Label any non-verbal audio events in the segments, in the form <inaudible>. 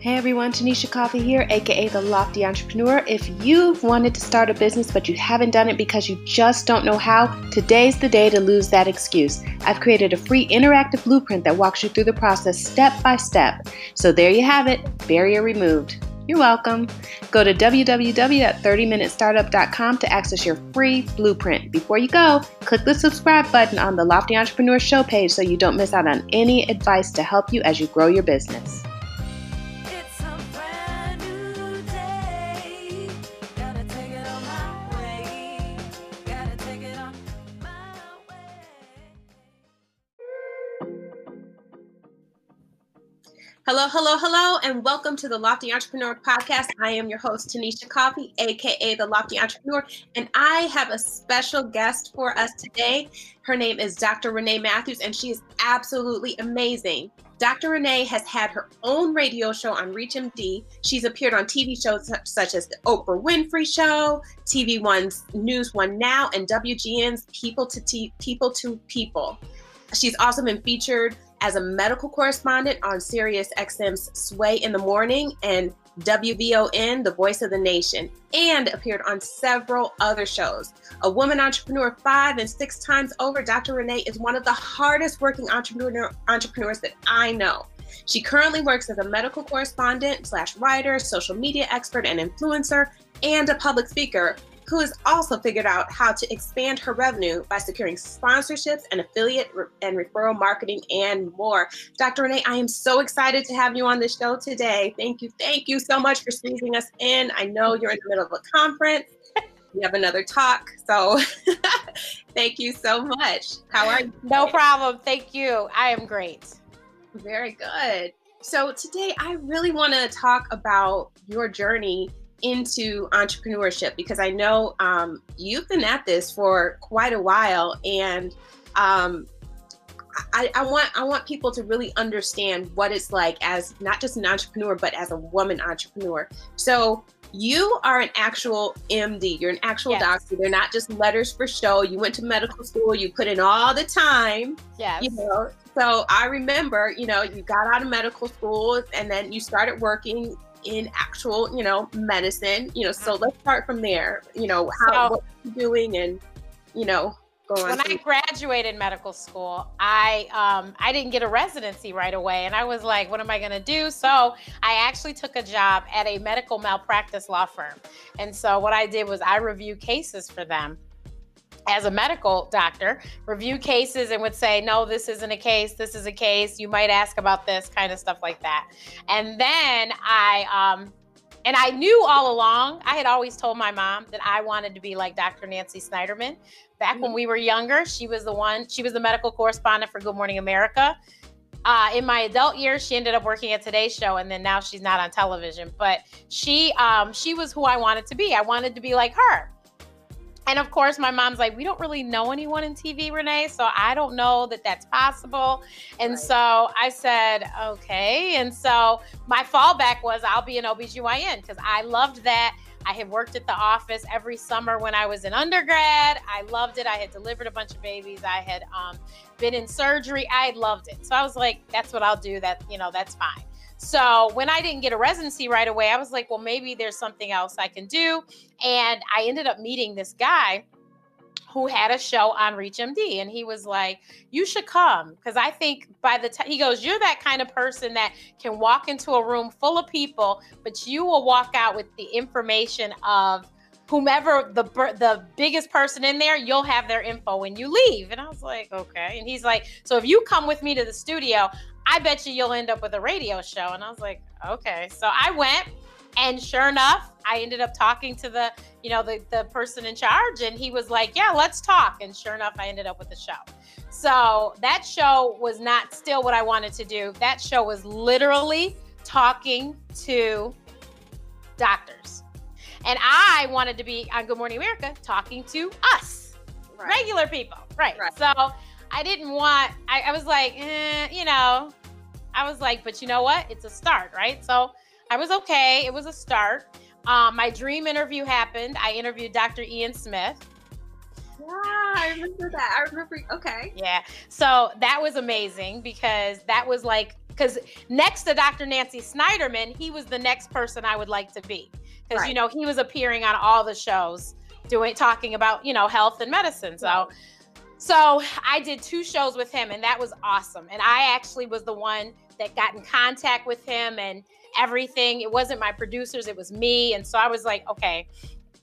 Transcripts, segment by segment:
Hey everyone, Tanisha Coffee here, aka The Lofty Entrepreneur. If you've wanted to start a business but you haven't done it because you just don't know how, today's the day to lose that excuse. I've created a free interactive blueprint that walks you through the process step by step. So there you have it, barrier removed. You're welcome. Go to www.30minutestartup.com to access your free blueprint. Before you go, click the subscribe button on the Lofty Entrepreneur Show page so you don't miss out on any advice to help you as you grow your business. Hello, hello, hello, and welcome to the Lofty Entrepreneur Podcast. I am your host, Tanisha Coffee, aka the Lofty Entrepreneur, and I have a special guest for us today. Her name is Dr. Renee Matthews, and she is absolutely amazing. Dr. Renee has had her own radio show on ReachMD. She's appeared on TV shows such as The Oprah Winfrey Show, TV One's News One Now, and WGN's People to T- People to People. She's also been featured as a medical correspondent on Sirius XM's Sway in the Morning and WVON, The Voice of the Nation, and appeared on several other shows. A woman entrepreneur five and six times over, Dr. Renee is one of the hardest working entrepreneur, entrepreneurs that I know. She currently works as a medical correspondent slash writer, social media expert and influencer, and a public speaker who has also figured out how to expand her revenue by securing sponsorships and affiliate and referral marketing and more. Dr. Renee, I am so excited to have you on the show today. Thank you. Thank you so much for squeezing us in. I know you're in the middle of a conference. <laughs> We have another talk. So <laughs> thank you so much. How are you? No problem. Thank you. I am great. Very good. So today I really want to talk about your journey into entrepreneurship because I know um, you've been at this for quite a while, and um, I, I, want I want people to really understand what it's like as not just an entrepreneur, but as a woman entrepreneur. So you are an actual MD. You're an actual yes. doctor. They're not just letters for show. You went to medical school. You put in all the time. Yes. You know. So I remember, you know, you got out of medical school and then you started working in actual, you know, medicine. You know, so let's start from there. You know, how so, what you doing and you know. When I graduated medical school, I um I didn't get a residency right away and I was like, what am I going to do? So, I actually took a job at a medical malpractice law firm. And so what I did was I reviewed cases for them as a medical doctor, review cases and would say, no, this isn't a case, this is a case, you might ask about this, kind of stuff like that. And then I, um, and I knew all along, I had always told my mom that I wanted to be like Dr. Nancy Snyderman. Back mm-hmm. when we were younger, she was the one, she was the medical correspondent for Good Morning America. Uh, in my adult years, she ended up working at Today's Show, and then now she's not on television. But she, um, she was who I wanted to be. I wanted to be like her. And of course, my mom's like, we don't really know anyone in TV, Renee. So I don't know that that's possible. And right. so I said, okay. And so my fallback was I'll be an OBGYN because I loved that. I had worked at the office every summer when I was in undergrad. I loved it. I had delivered a bunch of babies. I had um, been in surgery. I loved it. So I was like, that's what I'll do. That, you know, that's fine. So when I didn't get a residency right away, I was like, well, maybe there's something else I can do. And I ended up meeting this guy who had a show on ReachMD. And he was like, You should come. Because I think by the time he goes, You're that kind of person that can walk into a room full of people, but you will walk out with the information of whomever the the biggest person in there, you'll have their info when you leave. And I was like, okay. And he's like, so if you come with me to the studio, I bet you you'll end up with a radio show. And I was like, okay. So I went and sure enough, I ended up talking to the, you know, the, the person in charge and he was like, yeah, let's talk. And sure enough, I ended up with the show. So that show was not still what I wanted to do. That show was literally talking to doctors. And I wanted to be on Good Morning America talking to us, right. regular people. Right. right. So I didn't want, I, I was like, eh, you know, I was like, but you know what? It's a start, right? So I was okay. It was a start. Um, my dream interview happened. I interviewed Dr. Ian Smith. Yeah, I remember that. I remember. Okay. Yeah. So that was amazing because that was like because next to Dr. Nancy Snyderman, he was the next person I would like to be. Because, right. you know, he was appearing on all the shows doing, talking about, you know, health and medicine. So, so I did two shows with him and that was awesome. And I actually was the one that got in contact with him and everything. It wasn't my producers, it was me. And so I was like, okay,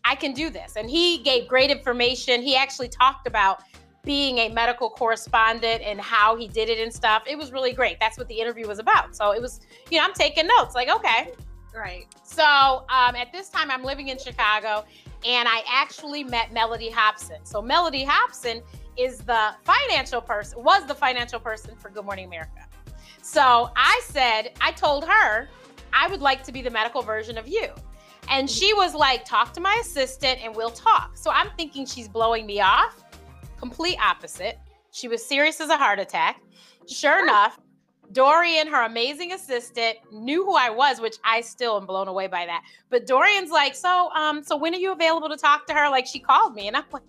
I can do this. And he gave great information. He actually talked about being a medical correspondent and how he did it and stuff. It was really great. That's what the interview was about. So it was, you know, I'm taking notes like, okay. Right. So um, at this time, I'm living in Chicago and I actually met Mellody Hobson. So Mellody Hobson is the financial person, was the financial person for Good Morning America. So I said, I told her, I would like to be the medical version of you. And she was like, talk to my assistant and we'll talk. So I'm thinking she's blowing me off. Complete opposite. She was serious as a heart attack. Sure enough, Dorian, her amazing assistant, knew who I was, which I still am blown away by that. But Dorian's like, so, um, so when are you available to talk to her? Like she called me, and I'm like?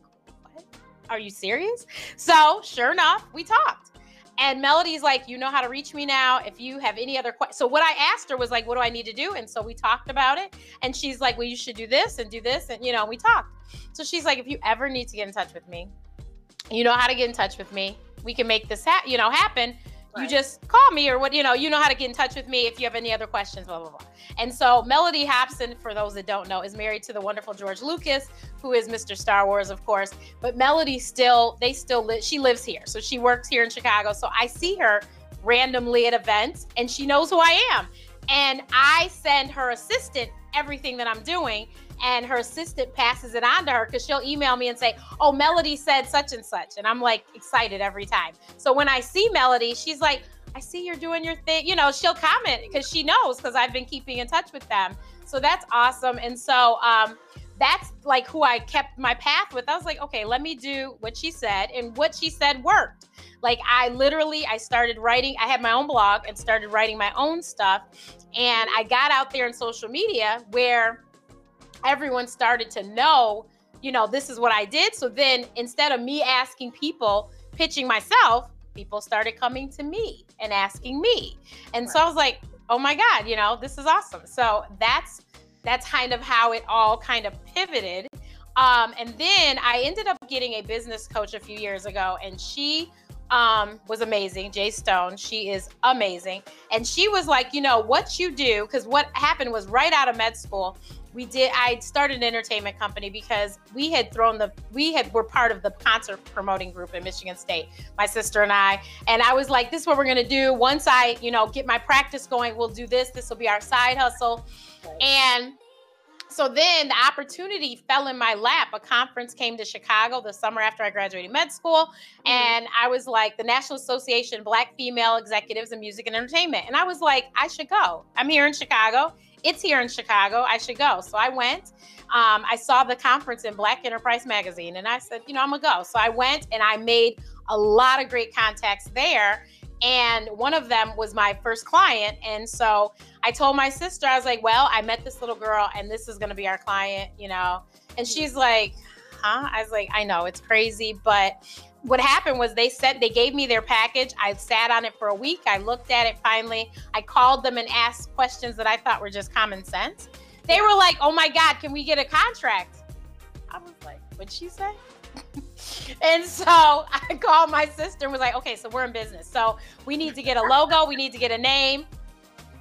Are you serious? So sure enough, we talked. And Mellody's like, you know how to reach me now. If you have any other questions. So what I asked her was like, what do I need to do? And so we talked about it. And she's like, well, you should do this and do this. And, you know, we talked. So she's like, if you ever need to get in touch with me, you know how to get in touch with me. We can make this, ha- you know, happen. Right. You just call me or what, you know, you know how to get in touch with me if you have any other questions, blah, blah, blah. And so Mellody Hobson, for those that don't know, is married to the wonderful George Lucas, who is Mr. Star Wars, of course. But Mellody still, they still live, she lives here. So she works here in Chicago. So I see her randomly at events and she knows who I am. And I send her assistant everything that I'm doing and her assistant passes it on to her because she'll email me and say, Oh, Mellody said such and such. And I'm like excited every time. So when I see Mellody, she's like, I see you're doing your thing. You know, she'll comment because she knows because I've been keeping in touch with them. So that's awesome. And so um, that's like who I kept my path with. I was like, okay, let me do what she said. And what she said worked. Like I literally, I started writing, I had my own blog and started writing my own stuff. And I got out there in social media where everyone started to know, you know, this is what I did. So then instead of me asking people, pitching myself, people started coming to me and asking me. And right. so I was like, oh my God, you know, this is awesome. So that's that's kind of how it all kind of pivoted. Um, and then I ended up getting a business coach a few years ago, and she um, was amazing. Jay Stone, she is amazing. And she was like, you know, what you do, because what happened was right out of med school, we did i started an entertainment company because we had thrown the we had were part of the concert promoting group in michigan state my sister and i and i was like this is what we're going to do once i you know get my practice going we'll do this this will be our side hustle and so then the opportunity fell in my lap. A conference came to Chicago the summer after I graduated med school. Mm-hmm. And I was like, the National Association Black Female Executives in Music and Entertainment. And I was like, I should go. I'm here in Chicago it's here in Chicago. I should go. So I went. Um, I saw the conference in Black Enterprise Magazine and I said, you know, I'm going to go. So I went and I made a lot of great contacts there. And one of them was my first client. And so I told my sister, I was like, well, I met this little girl and this is going to be our client, you know. And she's like, huh? I was like, I know it's crazy, but what happened was they said they gave me their package. I sat on it for a week. I looked at it finally. I called them and asked questions that I thought were just common sense. They were like, "Oh my God, can we get a contract?" I was like, "What'd she say?" <laughs> and so I called my sister and was like, "Okay, so we're in business. So we need to get a logo. We need to get a name."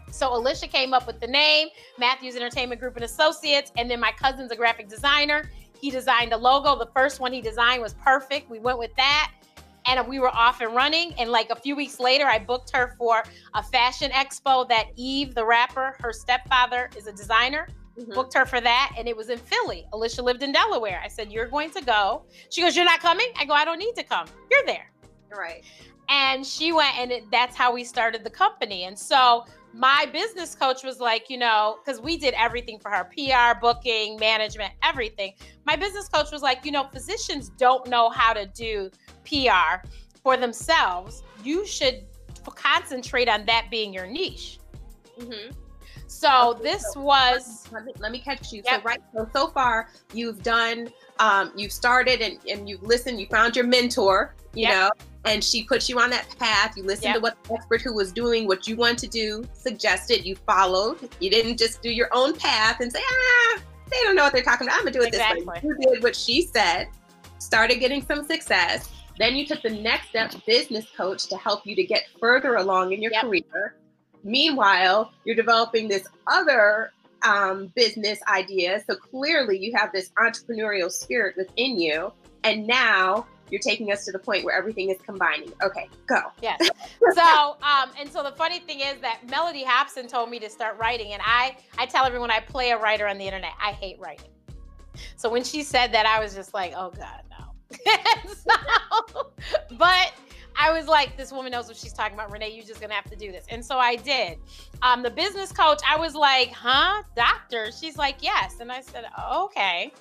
So Alicia came up with the name Matthews Entertainment Group and Associates, and then my cousin's a graphic designer. He designed the logo. The first one he designed was perfect. We went with that and we were off and running. And like a few weeks later, I booked her for a fashion expo that Eve, the rapper, her stepfather is a designer. Mm-hmm. Booked her for that, and it was in Philly. Alicia lived in Delaware. I said, You're going to go. She goes, You're not coming? I go, I don't need to come. You're there. Right. And she went, and it, that's how we started the company. And so my business coach was like, you know, because we did everything for her PR, booking, management, everything. My business coach was like, you know, physicians don't know how to do PR for themselves. You should concentrate on that being your niche. Mm-hmm. So okay, this so was. Let me, let me catch you. Yep. So right, so so far you've done, um, you've started and and you've listened. You found your mentor, you yep. know, and she put you on that path. You listened yep. to what the expert who was doing what you want to do suggested. You followed. You didn't just do your own path and say, ah, they don't know what they're talking about. I'm gonna do it exactly. this way. You did what she said, started getting some success. Then you took the next step, business coach, to help you to get further along in your yep. career. Meanwhile, you're developing this other um, business idea. So clearly, you have this entrepreneurial spirit within you. And now you're taking us to the point where everything is combining. Okay, go. Yes. So, um, and so the funny thing is that Mellody Hobson told me to start writing, and I, I tell everyone I play a writer on the internet. I hate writing. So when she said that, I was just like, oh God, no. <laughs> so, but I was like, this woman knows what she's talking about. Renee, you're just gonna have to do this. And so I did. Um, the business coach, I was like, huh, doctor? She's like, yes. And I said, okay.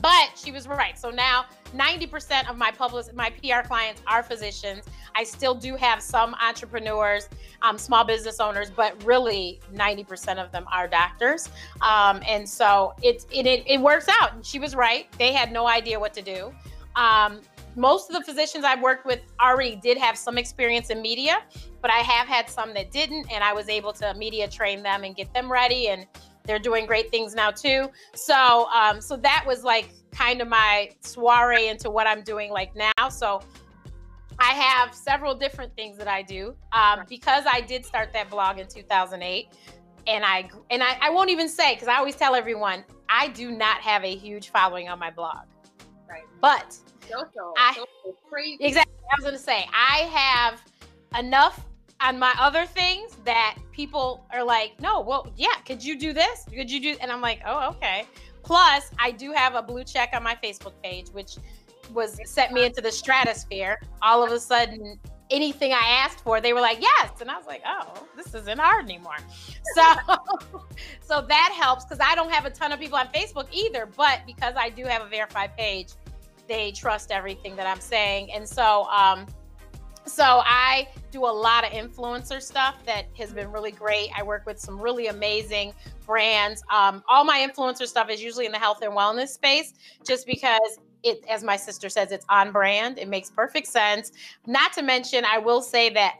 But she was right. So now 90% of my public, my PR clients are physicians. I still do have some entrepreneurs, um, small business owners, but really 90% of them are doctors. Um, and so it, it, it, works out. And she was right. They had no idea what to do. Um, most of the physicians I've worked with already did have some experience in media, but I have had some that didn't, and I was able to media train them and get them ready and they're doing great things now too. So, um, so that was like kind of my soiree into what I'm doing like now. So, I have several different things that I do um, because I did start that blog in 2008, and I and I, I won't even say because I always tell everyone I do not have a huge following on my blog, right? But I, exactly. I was gonna say I have enough on my other things that people are like, no, well, yeah, could you do this? Could you do? And I'm like, oh, okay. Plus, I do have a blue check on my Facebook page, which was set me into the stratosphere. All of a sudden, anything I asked for, they were like, yes. And I was like, oh, this isn't hard anymore. <laughs> So, so that helps because I don't have a ton of people on Facebook either. But because I do have a verified page, they trust everything that I'm saying. And so, um, so I do a lot of influencer stuff that has been really great. I work with some really amazing brands. Um, all my influencer stuff is usually in the health and wellness space, just because it, as my sister says, it's on brand. It makes perfect sense. Not to mention, I will say that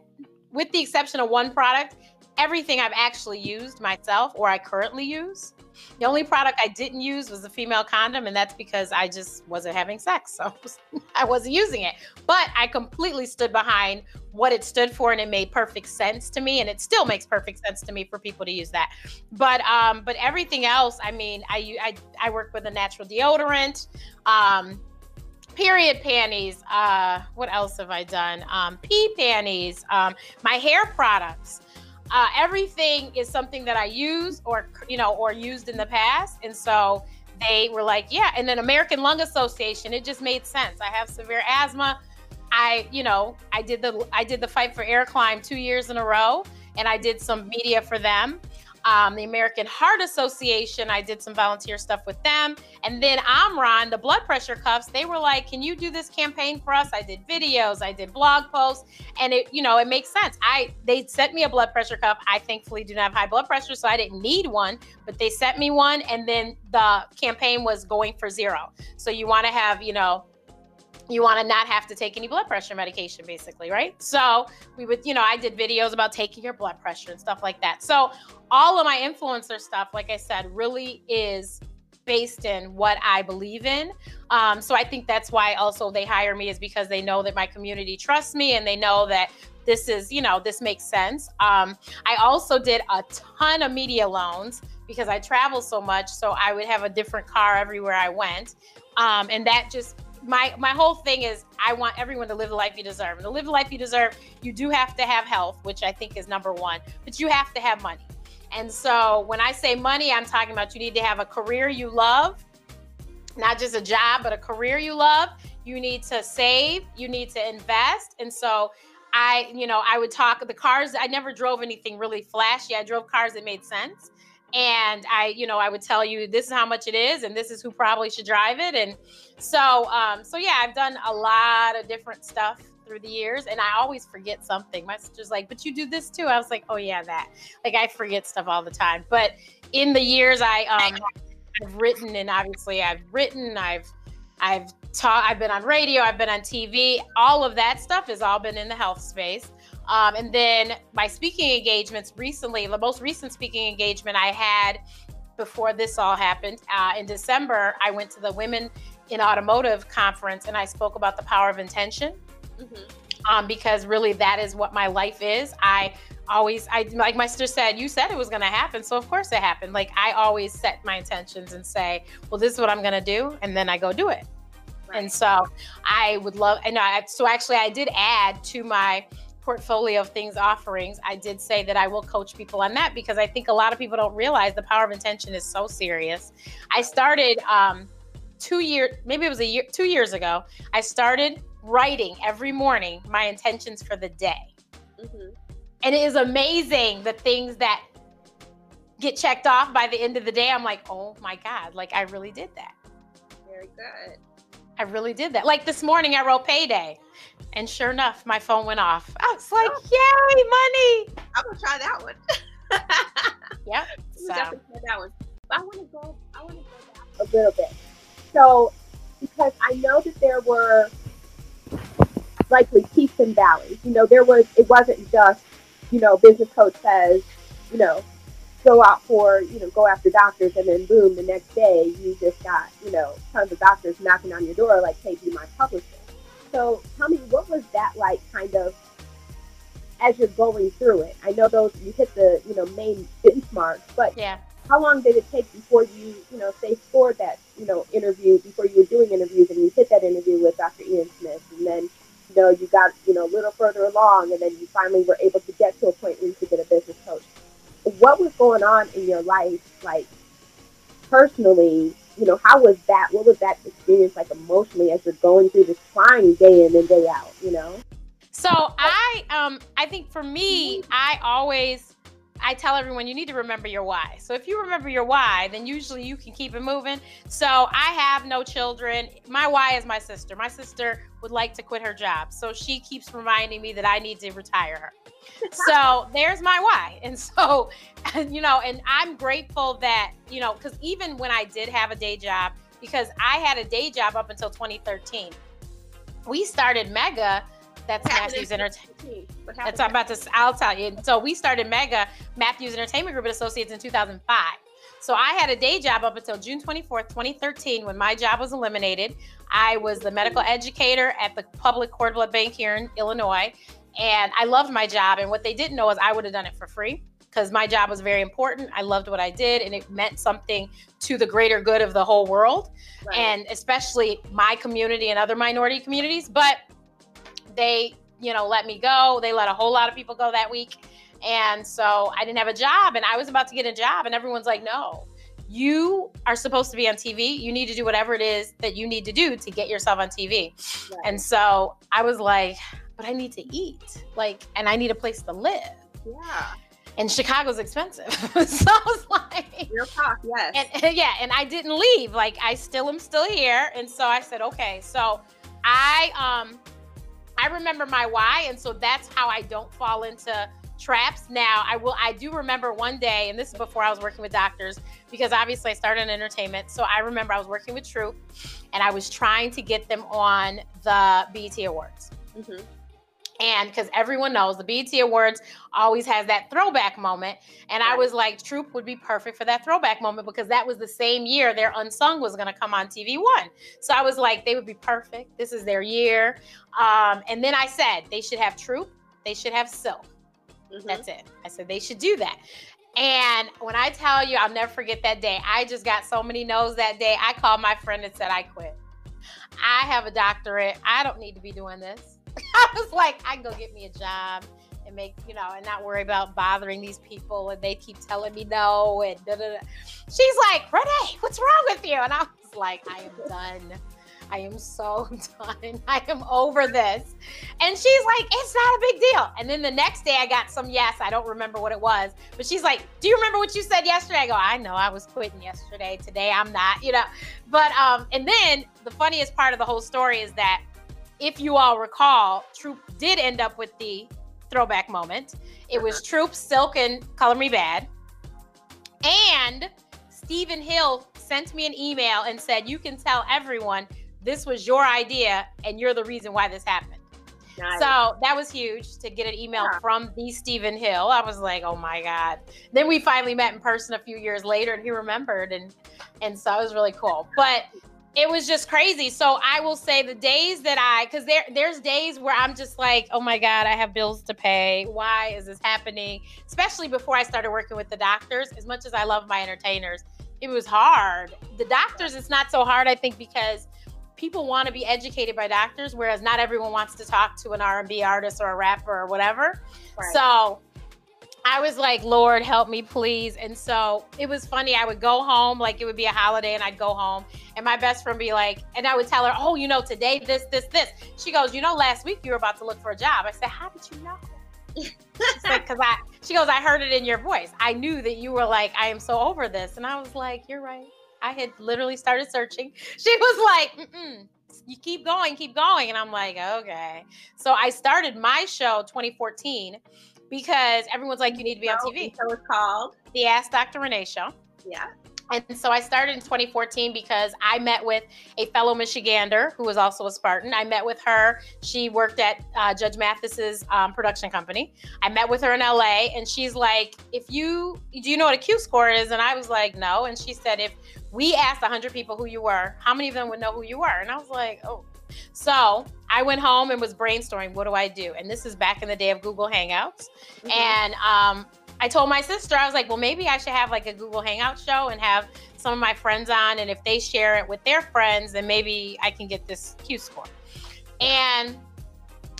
with the exception of one product, everything I've actually used myself or I currently use. The only product I didn't use was a female condom, and that's because I just wasn't having sex. So <laughs> I wasn't using it. But I completely stood behind what it stood for, and it made perfect sense to me. And it still makes perfect sense to me for people to use that. But um, but everything else, I mean, I I, I work with a natural deodorant. Um, period panties. Uh, what else have I done? Um, pee panties. Um, my hair products uh, everything is something that I use or you know or used in the past, and so they were like, yeah. And then American Lung Association, it just made sense. I have severe asthma. I you know I did the I did the fight for air climb two years in a row, and I did some media for them um, the American Heart Association. I did some volunteer stuff with them. And then Omron, the blood pressure cuffs, they were like, Can you do this campaign for us? I did videos, I did blog posts, and it, you know, it makes sense. I they sent me a blood pressure cuff. I thankfully do not have high blood pressure, so I didn't need one, but they sent me one, and then the campaign was going for zero. So you want to have, you know, you want to not have to take any blood pressure medication basically right? So we would you know i did videos about taking your blood pressure and stuff like that. So all of my influencer stuff like i said really is based in what i believe in. Um, so i think that's why also they hire me is because they know that my community trusts me and they know that this is you know this makes sense. Um, i also did a ton of media loans because i travel so much so i would have a different car everywhere i went. Um, and that just my my whole thing is I want everyone to live the life you deserve. And to live the life you deserve, you do have to have health, which I think is number one, but you have to have money. And so when I say money, I'm talking about you need to have a career you love, not just a job, but a career you love. You need to save, you need to invest. And so I, you know, I would talk the cars. I never drove anything really flashy. I drove cars that made sense and I, you know, I would tell you this is how much it is, and this is who probably should drive it, and so, um, so yeah, I've done a lot of different stuff through the years, and I always forget something. My sister's like, "But you do this too." I was like, "Oh yeah, that." Like I forget stuff all the time, but in the years I um, I've written, and obviously I've written, I've I've taught, I've been on radio, I've been on TV. All of that stuff has all been in the health space. Um, and then my speaking engagements recently, the most recent speaking engagement I had before this all happened uh, in December, I went to the Women in Automotive conference and I spoke about the power of intention. Mm-hmm. Um, because really that is what my life is. I always I like my sister said, you said it was gonna happen. So of course it happened. Like I always set my intentions and say, well, this is what I'm gonna do, and then I go do it. Right. And so I would love and I so actually I did add to my portfolio of things offerings, I did say that I will coach people on that because I think a lot of people don't realize the power of intention is so serious. I started um, two years, maybe it was a year, two years ago. I started writing every morning my intentions for the day. Mm-hmm. And it is amazing the things that get checked off by the end of the day. I'm like, oh my God, like I really did that. Very good. I really did that. Like this morning, I wrote payday. And sure enough, my phone went off. I was oh. like, oh. yay, money. I'm going to try that one. <laughs> yeah. So. Definitely try that one. But I want to go, I want to go back a little bit. So, because I know that there were likely peaks and valleys. You know, there was, it wasn't just you know, business coach says, you know, go out for, you know, go after doctors and then boom, the next day you just got, you know, tons of doctors knocking on your door like, hey, be my publisher. So tell me, what was that like kind of as you're going through it? I know those, you hit the, you know, main benchmarks, but yeah. how long did it take before you, you know, say scored that, you know, interview, before you were doing interviews and you hit that interview with Dr. Ian Smith and then you know, you got, you know, a little further along and then you finally were able to get to a point where you could get a business coach. What was going on in your life, like personally, you know, how was that? What was that experience like emotionally as you're going through this trying day in and day out, you know? So I um I think for me, I always I tell everyone you need to remember your why. So if you remember your why, then usually you can keep it moving. So I have no children. My why is my sister. My sister would like to quit her job. So she keeps reminding me that I need to retire her. so <laughs> there's my why. And so, <laughs> you know, and I'm grateful that, you know, because even when I did have a day job, because I had a day job up until 2013, we started Mega that's Matthews Entertainment. That's I'm about to. I'll tell you. So we started Mega Matthews Entertainment Group and Associates in 2005. So I had a day job up until June 24th, 2013, when my job was eliminated. I was the medical educator at the Public Cord Blood Bank here in Illinois, and I loved my job. And what they didn't know is I would have done it for free because my job was very important. I loved what I did, and it meant something to the greater good of the whole world, right. and especially my community and other minority communities. But they, you know, let me go. They let a whole lot of people go that week. And so I didn't have a job and I was about to get a job and everyone's like, "No. You are supposed to be on TV. You need to do whatever it is that you need to do to get yourself on TV." Right. And so I was like, "But I need to eat. Like and I need a place to live." Yeah and Chicago's expensive. <laughs> so I was like, real talk, yes. And, and, yeah, and I didn't leave. Like I still am still here. And so I said, okay. So I um I remember my why, and so that's how I don't fall into traps. Now, I will. I do remember one day, and this is before I was working with doctors, because obviously I started in entertainment. So I remember I was working with Troop, and I was trying to get them on the BET Awards. Mm-hmm. And because everyone knows the BET Awards always has that throwback moment. And. I was like, Troop would be perfect for that throwback moment because that was the same year their Unsung was going to come on TV One. So I was like, they would be perfect. This is their year. Um, and then I said, they should have Troop, they should have Silk. Mm-hmm. That's it. I said, they should do that. And when I tell you, I'll never forget that day. I just got so many no's that day. I called my friend and said, I quit. I have a doctorate. I don't need to be doing this. <laughs> I was like, I can go get me a job and make, you know, and not worry about bothering these people. And they keep telling me no. And da, da, da. she's like, Renee, what's wrong with you? And I was like, I am done. I am so <laughs> done. I am over this. And she's like, it's not a big deal. And then the next day I got some yes. I don't remember what it was. But she's like, Do you remember what you said yesterday? I go, I know I was quitting yesterday. Today I'm not, you know. But um, and then the funniest part of the whole story is that if you all recall, Troop did end up with the throwback moment. It was uh-huh. Troop, Silk, and Color Me Badd. And Stephen Hill sent me an email and said, You can tell everyone this was your idea and you're the reason why this happened. Nice. So that was huge to get an email yeah. from the Stephen Hill. I was like, oh my God. Then we finally met in person a few years later and he remembered and and so it was really cool. But it was just crazy. So I will say the days that I because there there's days where I'm just like, oh my God, I have bills to pay. Why is this happening? Especially before I started working with the doctors, as much as I love my entertainers, it was hard. The doctors, it's not so hard, I think, because people want to be educated by doctors, whereas not everyone wants to talk to an R&B artist or a rapper or whatever. Right. So I was like, Lord, help me, please. And so it was funny. I would go home, like it would be a holiday, and I'd go home, and my best friend be like, and I would tell her, Oh, you know, today, this, this, this. She goes, You know, last week you were about to look for a job. I said, How did you know? like, Cause I, <laughs> she goes, I heard it in your voice. I knew that you were like, I am so over this. And I was like, You're right. I had literally started searching. <laughs> She was like, Mm-mm, you keep going, keep going. And I'm like, okay. So I started my show 2014 because everyone's like, you need to be on TV. So it's called The Ask Dr. Renee Show. Yeah. And so I started in 2014 because I met with a fellow Michigander who was also a Spartan. I met with her. She worked at uh, Judge Mathis's um, production company. I met with her in LA, and she's like, "If you do you know what a Q score is?" And I was like, "No." And she said, "If we asked 100 people who you were, how many of them would know who you were?" And I was like, "Oh." So I went home and was brainstorming, what do I do? And this is back in the day of Google Hangouts. Mm-hmm. And um, I told my sister, I was like, well, maybe I should have like a Google Hangout show and have some of my friends on. And if they share it with their friends, then maybe I can get this Q score. And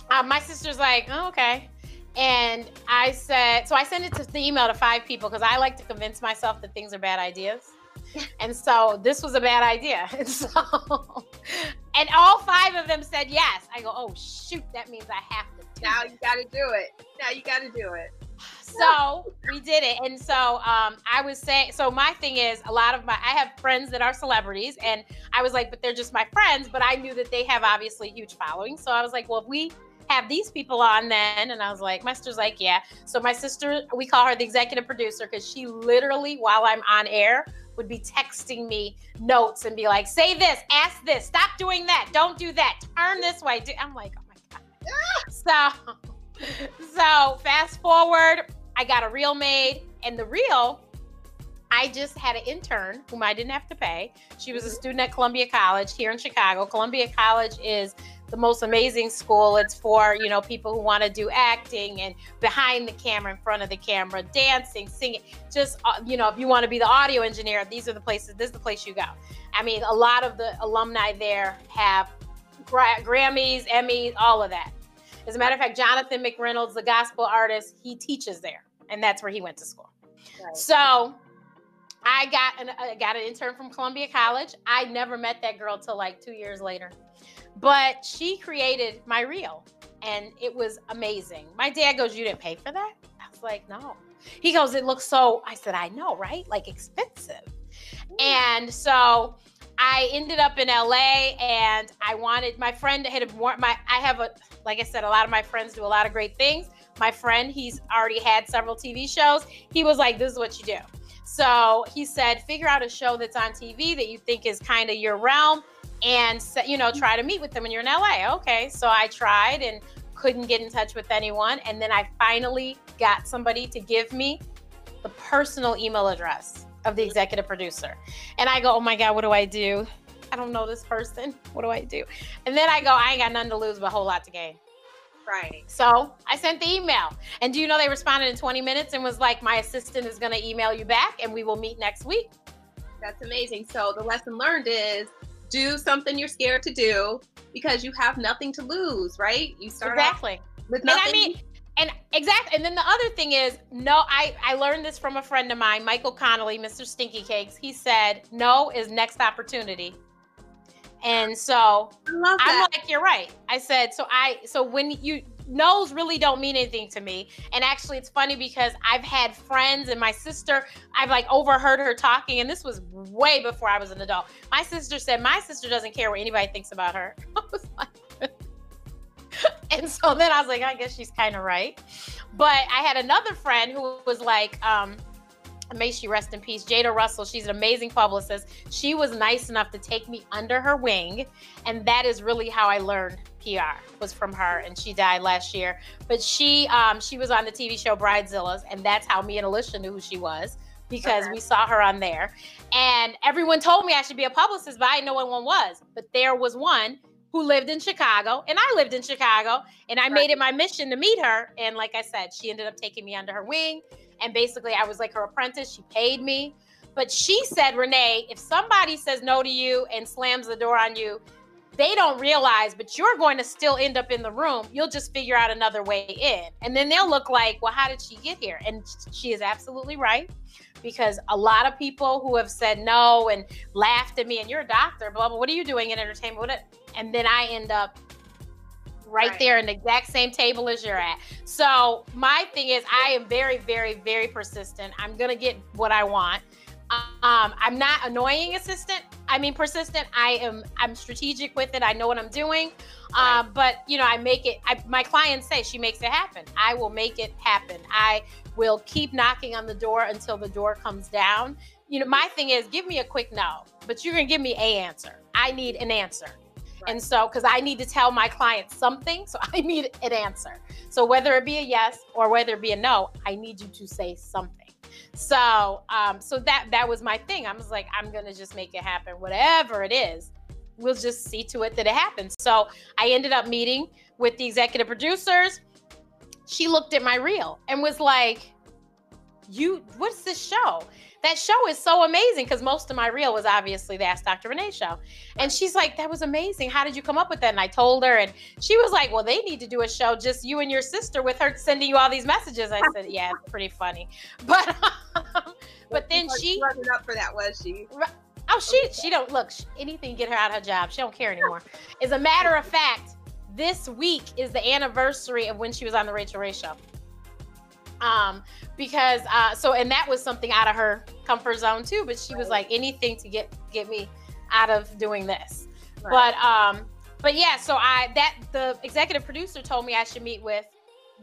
uh, my sister's like, oh, okay. And I said, so I sent it to the email to five people because I like to convince myself that things are bad ideas. And so this was a bad idea. <laughs> And so, and all five of them said yes. I go, oh, shoot, that means I have to. Now you got to do it. Now you got to do it so we did it and so um, i was saying so my thing is a lot of my i have friends that are celebrities and i was like but they're just my friends but i knew that they have obviously huge following so i was like well if we have these people on then and i was like my sister's like yeah so my sister we call her the executive producer because she literally while i'm on air would be texting me notes and be like say this ask this stop doing that don't do that turn this way i'm like oh my god <laughs> so so fast forward I got a reel made, and the reel, I just had an intern whom I didn't have to pay. She was a mm-hmm. student at Columbia College here in Chicago. Columbia College is the most amazing school. It's for, you know, people who want to do acting and behind the camera, in front of the camera, dancing, singing. Just, uh, you know, if you want to be the audio engineer, these are the places, this is the place you go. I mean, a lot of the alumni there have Grammys, Emmys, all of that. As a matter of fact, Jonathan McReynolds, the gospel artist, he teaches there and that's where he went to school. Right. So I got an I got an intern from Columbia College. I never met that girl till like two years later, but she created my reel, and it was amazing. My dad goes, "You didn't pay for that?" I was like, "No." He goes, "It looks so." I said, "I know, right? Like expensive." And so I ended up in LA, and I wanted my friend had a more my I have a like I said, a lot of my friends do a lot of great things my friend, he's already had several TV shows. He was like, This is what you do. So he said, Figure out a show that's on TV that you think is kind of your realm and, you know, try to meet with them when you're in LA. Okay. So I tried and couldn't get in touch with anyone. And then I finally got somebody to give me the personal email address of the executive producer. And I go, Oh my God, what do I do? I don't know this person. What do I do? And then I go, I ain't got nothing to lose, but a whole lot to gain. Right. So I sent the email. And do you know they responded in 20 minutes and was like, my assistant is going to email you back and we will meet next week. That's amazing. So the lesson learned is do something you're scared to do because you have nothing to lose, right? You start exactly with nothing. And I mean, and exactly. And then the other thing is, no, I I learned this from a friend of mine, Michael Connolly, Mr. Stinky Cakes. He said, "No is next opportunity." And so I'm like, you're right. I said, so I, so when you, no's really don't mean anything to me. And actually, it's funny because I've had friends and my sister, I've like overheard her talking, and this was way before I was an adult. My sister said, My sister doesn't care what anybody thinks about her. <laughs> <laughs> and so then I was like, I guess she's kind of right. But I had another friend who was like, um, may she rest in peace, Jada Russell. She's an amazing publicist. She was nice enough to take me under her wing, and that is really how I learned PR was from her. And she died last year, but she um, she was on the TV show Bridezillas, and that's how me and Alicia knew who she was because okay. we saw her on there. And everyone told me I should be a publicist, but I didn't know what one was. But there was one who lived in Chicago, and I lived in Chicago, and I right. made it my mission to meet her. And like I said, she ended up taking me under her wing. And basically, I was like her apprentice. She paid me. But she said, Renee, if somebody says no to you and slams the door on you, they don't realize, but you're going to still end up in the room. You'll just figure out another way in. And then they'll look like, well, how did she get here? And she is absolutely right because a lot of people who have said no and laughed at me and you're a doctor, blah, blah, what are you doing in entertainment? And then I end up right, right, there in the exact same table as you're at. So my thing is, I am very, very, very persistent. I'm gonna get what I want. Um, I'm not annoying assistant. I mean persistent. I am. I'm strategic with it. I know what I'm doing. Right. Um, but you know, I make it. I, my clients say she makes it happen. I will make it happen. I will keep knocking on the door until the door comes down. You know, my thing is, give me a quick no, but you're gonna give me a answer. I need an answer. Right. And so, because I need to tell my client something, so <laughs> I need an answer. So, whether it be a yes or whether it be a no, I need you to say something. So, um, so that that was my thing. I was like, I'm gonna just make it happen, whatever it is. We'll just see to it that it happens. So, I ended up meeting with the executive producers. She looked at my reel and was like, "You, what's this show?" That show is so amazing because most of my reel was obviously the Ask Dr. Renee show. And she's like, that was amazing. How did you come up with that? And I told her, and she was like, well, they need to do a show just you and your sister with her sending you all these messages. I said, yeah, it's pretty funny. <laughs> But, um, but then she wasn't up for that, was she? Oh, she she don't look anything get her out of her job. She don't care anymore. As a matter of fact, this week is the anniversary of when she was on the Rachael Ray show um because uh so and that was something out of her comfort zone too but she right. was like anything to get get me out of doing this. Right. but um but yeah so i that the executive producer told me i should meet with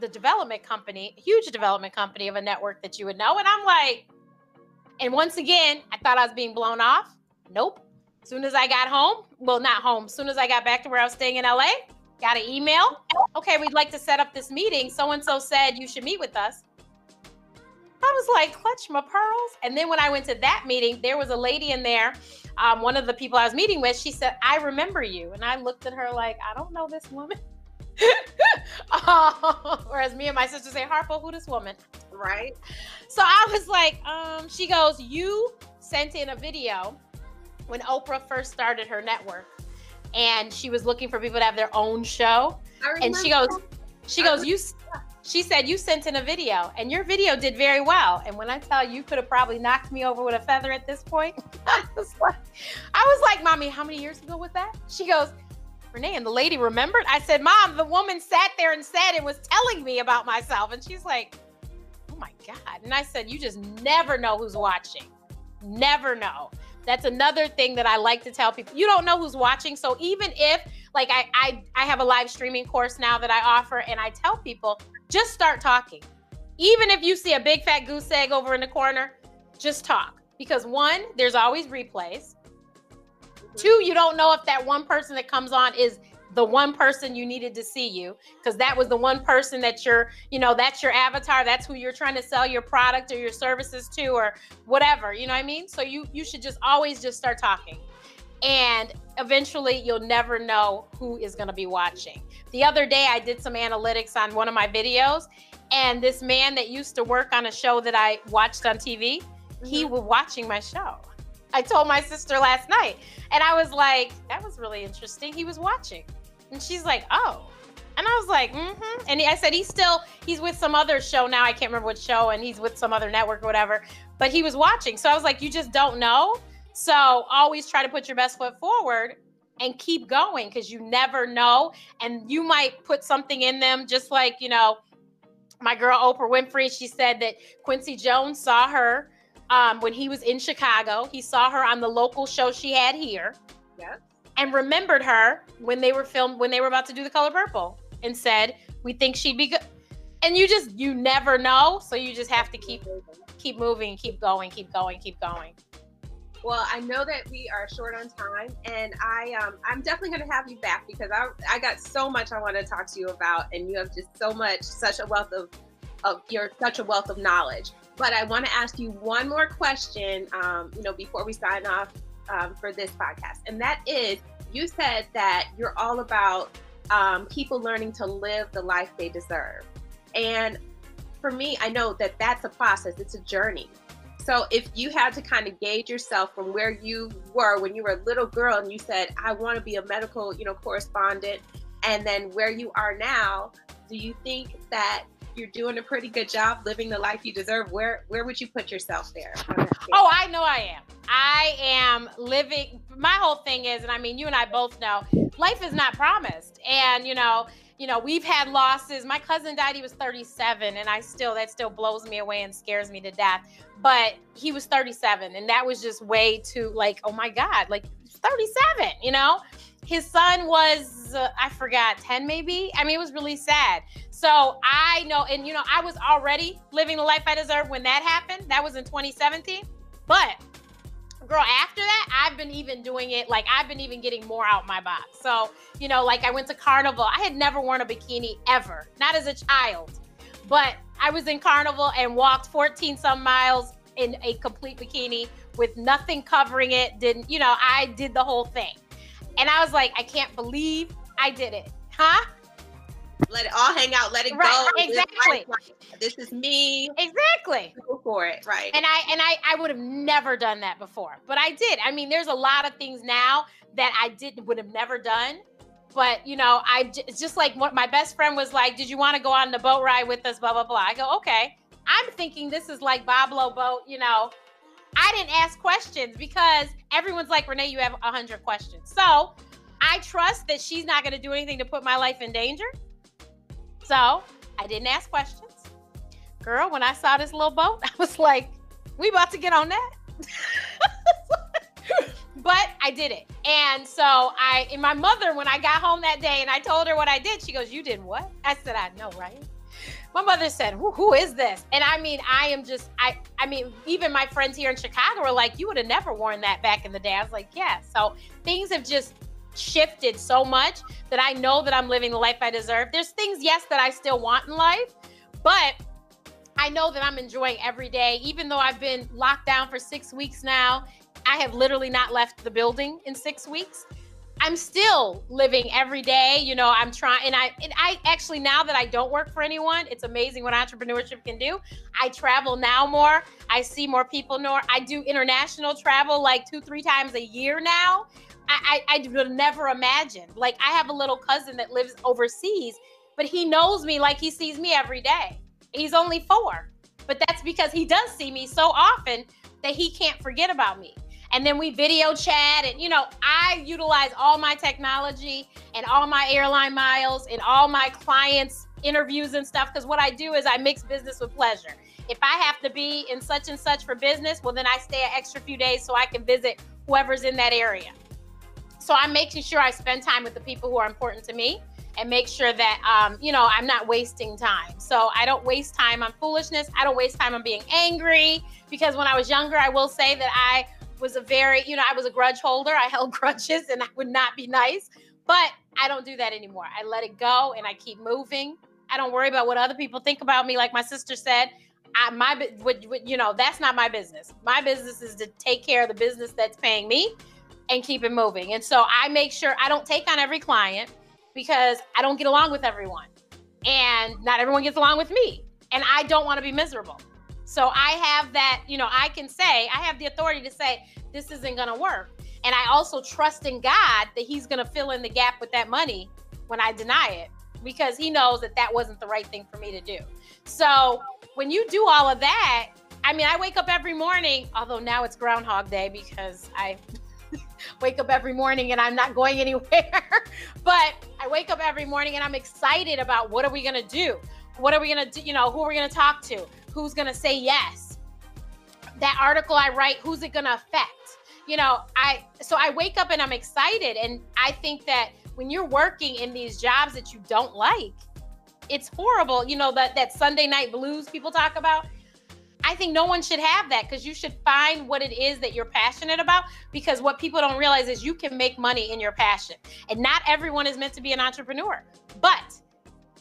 the development company huge development company of a network that you would know and i'm like and once again i thought i was being blown off. Nope. As soon as i got home well not home as soon as i got back to where i was staying in la got an email. Okay we'd like to set up this meeting. So and so said you should meet with us I was like, clutch my pearls. And then when I went to that meeting, there was a lady in there. Um, one of the people I was meeting with, she said, I remember you. And I looked at her like, I don't know this woman. uh, <laughs> whereas me and my sister say, Harpo, who this woman? Right. So I was like, um, she goes, You sent in a video when Oprah first started her network. And she was looking for people to have their own show. And she goes, she goes, you she said you sent in a video and your video did very well. And when I tell you, you could have probably knocked me over with a feather at this point. <laughs> I was like, I was like, mommy, how many years ago was that? She goes, Renee, and the lady remembered. I said, Mom, the woman sat there and said and was telling me about myself. And she's like, Oh my God. And I said, You just never know who's watching. Never know. That's another thing that I like to tell people. You don't know who's watching. So even if like I, I I have a live streaming course now that I offer and I tell people just start talking. Even if you see a big fat goose egg over in the corner, just talk. Because one, there's always replays. Mm-hmm. Two, you don't know if that one person that comes on is the one person you needed to see you because that was the one person that you're you know that's your avatar that's who you're trying to sell your product or your services to or whatever you know what i mean so you you should just always just start talking and eventually you'll never know who is going to be watching. The other day, I did some analytics on one of my videos, and this man that used to work on a show that I watched on TV, mm-hmm. he was watching my show. I told my sister last night, and I was like, that was really interesting. He was watching. And she's like, oh. And I was like, mm-hmm. And I said, he's still, he's with some other show now. I can't remember what show, and he's with some other network or whatever. But he was watching. So I was like, you just don't know. So always try to put your best foot forward and keep going because you never know. And you might put something in them, just like, you know, my girl Oprah Winfrey, she said that Quincy Jones saw her um, when he was in Chicago. He saw her on the local show she had here. Yes. And remembered her when they were filmed, when they were about to do the color purple and said, We think she'd be good. And you just, you never know. So you just have to keep keep moving, keep going, keep going, keep going. Well, I know that we are short on time, and I um, I'm definitely going to have you back because I I got so much I want to talk to you about, and you have just so much, such a wealth of of you're such a wealth of knowledge. But I want to ask you one more question, um, you know, before we sign off um, for this podcast, and that is, you said that you're all about um, people learning to live the life they deserve, and for me, I know that that's a process. It's a journey. So if you had to kind of gauge yourself from where you were when you were a little girl and you said, I want to be a medical, you know, correspondent, and then where you are now, do you think that you're doing a pretty good job living the life you deserve? Where where would you put yourself there? Oh, I know I am. I am living my whole thing is, and I mean you and I both know, life is not promised. And you know, you know, we've had losses. My cousin died, he was 37, and I still, that still blows me away and scares me to death. But he was 37, and that was just way too, like, oh my God, like 37, you know? His son was, uh, I forgot, 10 maybe. I mean, it was really sad. So I know, and you know, I was already living the life I deserve when that happened. That was in 2017. But girl, after that, I've been even doing it. Like I've been even getting more out my box. So, you know, like I went to Carnival. I had never worn a bikini ever, not as a child. But I was in Carnival and walked 14 some miles in a complete bikini with nothing covering it. Didn't, you know, I did the whole thing. And I was like, I can't believe I did it. Huh? Let it all hang out, let it right, go. Exactly. This is me. Exactly. Go for it. Right. And I and I I would have never done that before. But I did. I mean, there's a lot of things now that I didn't would have never done. But you know, I it's just like what my best friend was like, Did you want to go on the boat ride with us? Blah blah blah. I go, okay. I'm thinking this is like Boblo boat, you know. I didn't ask questions because everyone's like, Renee, you have a hundred questions. So I trust that she's not going to do anything to put my life in danger. So I didn't ask questions. Girl, when I saw this little boat, <laughs> I was like, we about to get on that. <laughs> but I did it. And so I, and my mother, when I got home that day and I told her what I did, she goes, You did what? I said, I know, right? My mother said, who, who is this? And I mean, I am just, I, I mean, even my friends here in Chicago are like, you would have never worn that back in the day. I was like, yeah. So things have just shifted so much that I know that I'm living the life I deserve. There's things, yes, that I still want in life, but I know that I'm enjoying every day, even though I've been locked down for six weeks now. I have literally not left the building in six weeks. I'm still living every day. You know, I'm trying, and I, and I actually now that I don't work for anyone, it's amazing what entrepreneurship can do. I travel now more. I see more people more. I do international travel like two, three times a year now, I, I, I would never imagine. Like I have a little cousin that lives overseas, but he knows me like he sees me every day. He's only four, but that's because he does see me so often that he can't forget about me. And then we video chat, and you know, I utilize all my technology and all my airline miles and all my clients' interviews and stuff. Because what I do is I mix business with pleasure. If I have to be in such and such for business, well, then I stay an extra few days so I can visit whoever's in that area. So I'm making sure I spend time with the people who are important to me and make sure that um, you know I'm not wasting time. So I don't waste time on foolishness. I don't waste time on being angry because when I was younger, I will say that I was a very, you know, I was a grudge holder. I <laughs> held grudges and I would not be nice. But I don't do that anymore. I let it go and I keep moving. I don't worry about what other people think about me. Like my sister said, I, my, you know, that's not my business. My business is to take care of the business that's paying me and keep it moving. And so I make sure I don't take on every client because I don't get along with everyone. And not everyone gets along with me. And I don't want to be miserable. So I have that, you know, I can say, I have the authority to say, this isn't going to work. And I also trust in God that He's going to fill in the gap with that money when I deny it because He knows that that wasn't the right thing for me to do. So when you do all of that, I mean, I wake up every morning, although now it's Groundhog Day because I <laughs> wake up every morning and I'm not going anywhere. <laughs> but I wake up every morning and I'm excited about what are we going to do? What are we going to do? You know, who are we going to talk to? Who's going to say yes? That article I write, who's it going to affect? You know, I so I wake up and I'm excited and I think that when you're working in these jobs that you don't like, it's horrible. You know that that Sunday night blues people talk about. I think no one should have that because you should find what it is that you're passionate about. Because what people don't realize is you can make money in your passion. And not everyone is meant to be an entrepreneur, but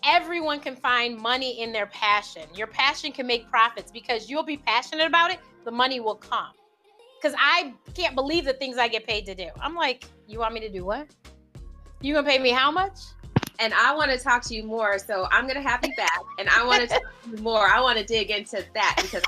everyone can find money in their passion. Your passion can make profits because you'll be passionate about it, the money will come. Because I can't believe the things I get paid to do. I'm like, you want me to do what? You gonna pay me how much? And I want to talk to you more. So I'm gonna have you back, and I want to talk to you more. I want to dig into that because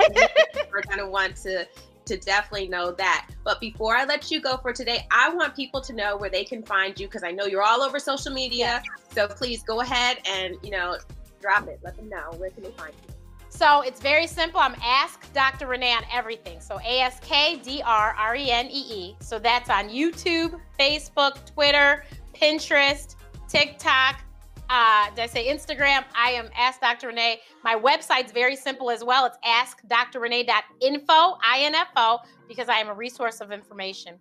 we're gonna want to to definitely know that. But before I let you go for today, I want people to know where they can find you because I know you're all over social media. So please go ahead and you know drop it. Let them know where can they find you. So it's very simple. I'm Ask Dr. Renee on everything. So A S K D R R E N E E. So that's on YouTube, Facebook, Twitter, Pinterest, TikTok, uh, did I say Instagram? I am Ask Dr. Renee. My website's very simple as well. It's askdrrenee.info, I-N-F-O, because I am a resource of information.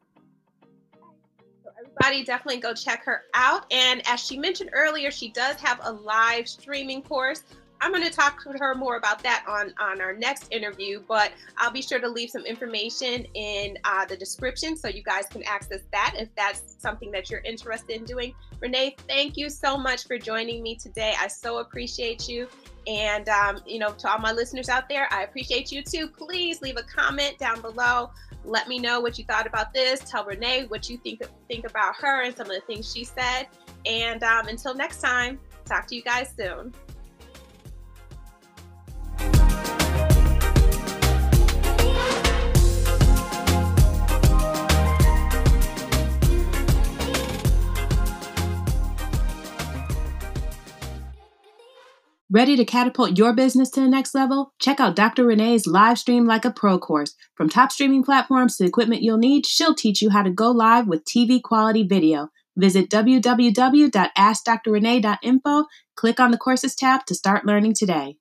Everybody definitely go check her out. And as she mentioned earlier, she does have a live streaming course I'm going to talk to her more about that on, on our next interview, but I'll be sure to leave some information in uh, the description so you guys can access that if that's something that you're interested in doing. Renee, thank you so much for joining me today. I so appreciate you. And, um, you know, to all my listeners out there, I appreciate you too. Please leave a comment down below. Let me know what you thought about this. Tell Renee what you think, think about her and some of the things she said. And um, until next time, talk to you guys soon. Ready to catapult your business to the next level? Check out Dr. Renee's live stream like a pro course. From top streaming platforms to equipment you'll need, she'll teach you how to go live with TV quality video. Visit www.askdrrenee.info, click on the courses tab to start learning today.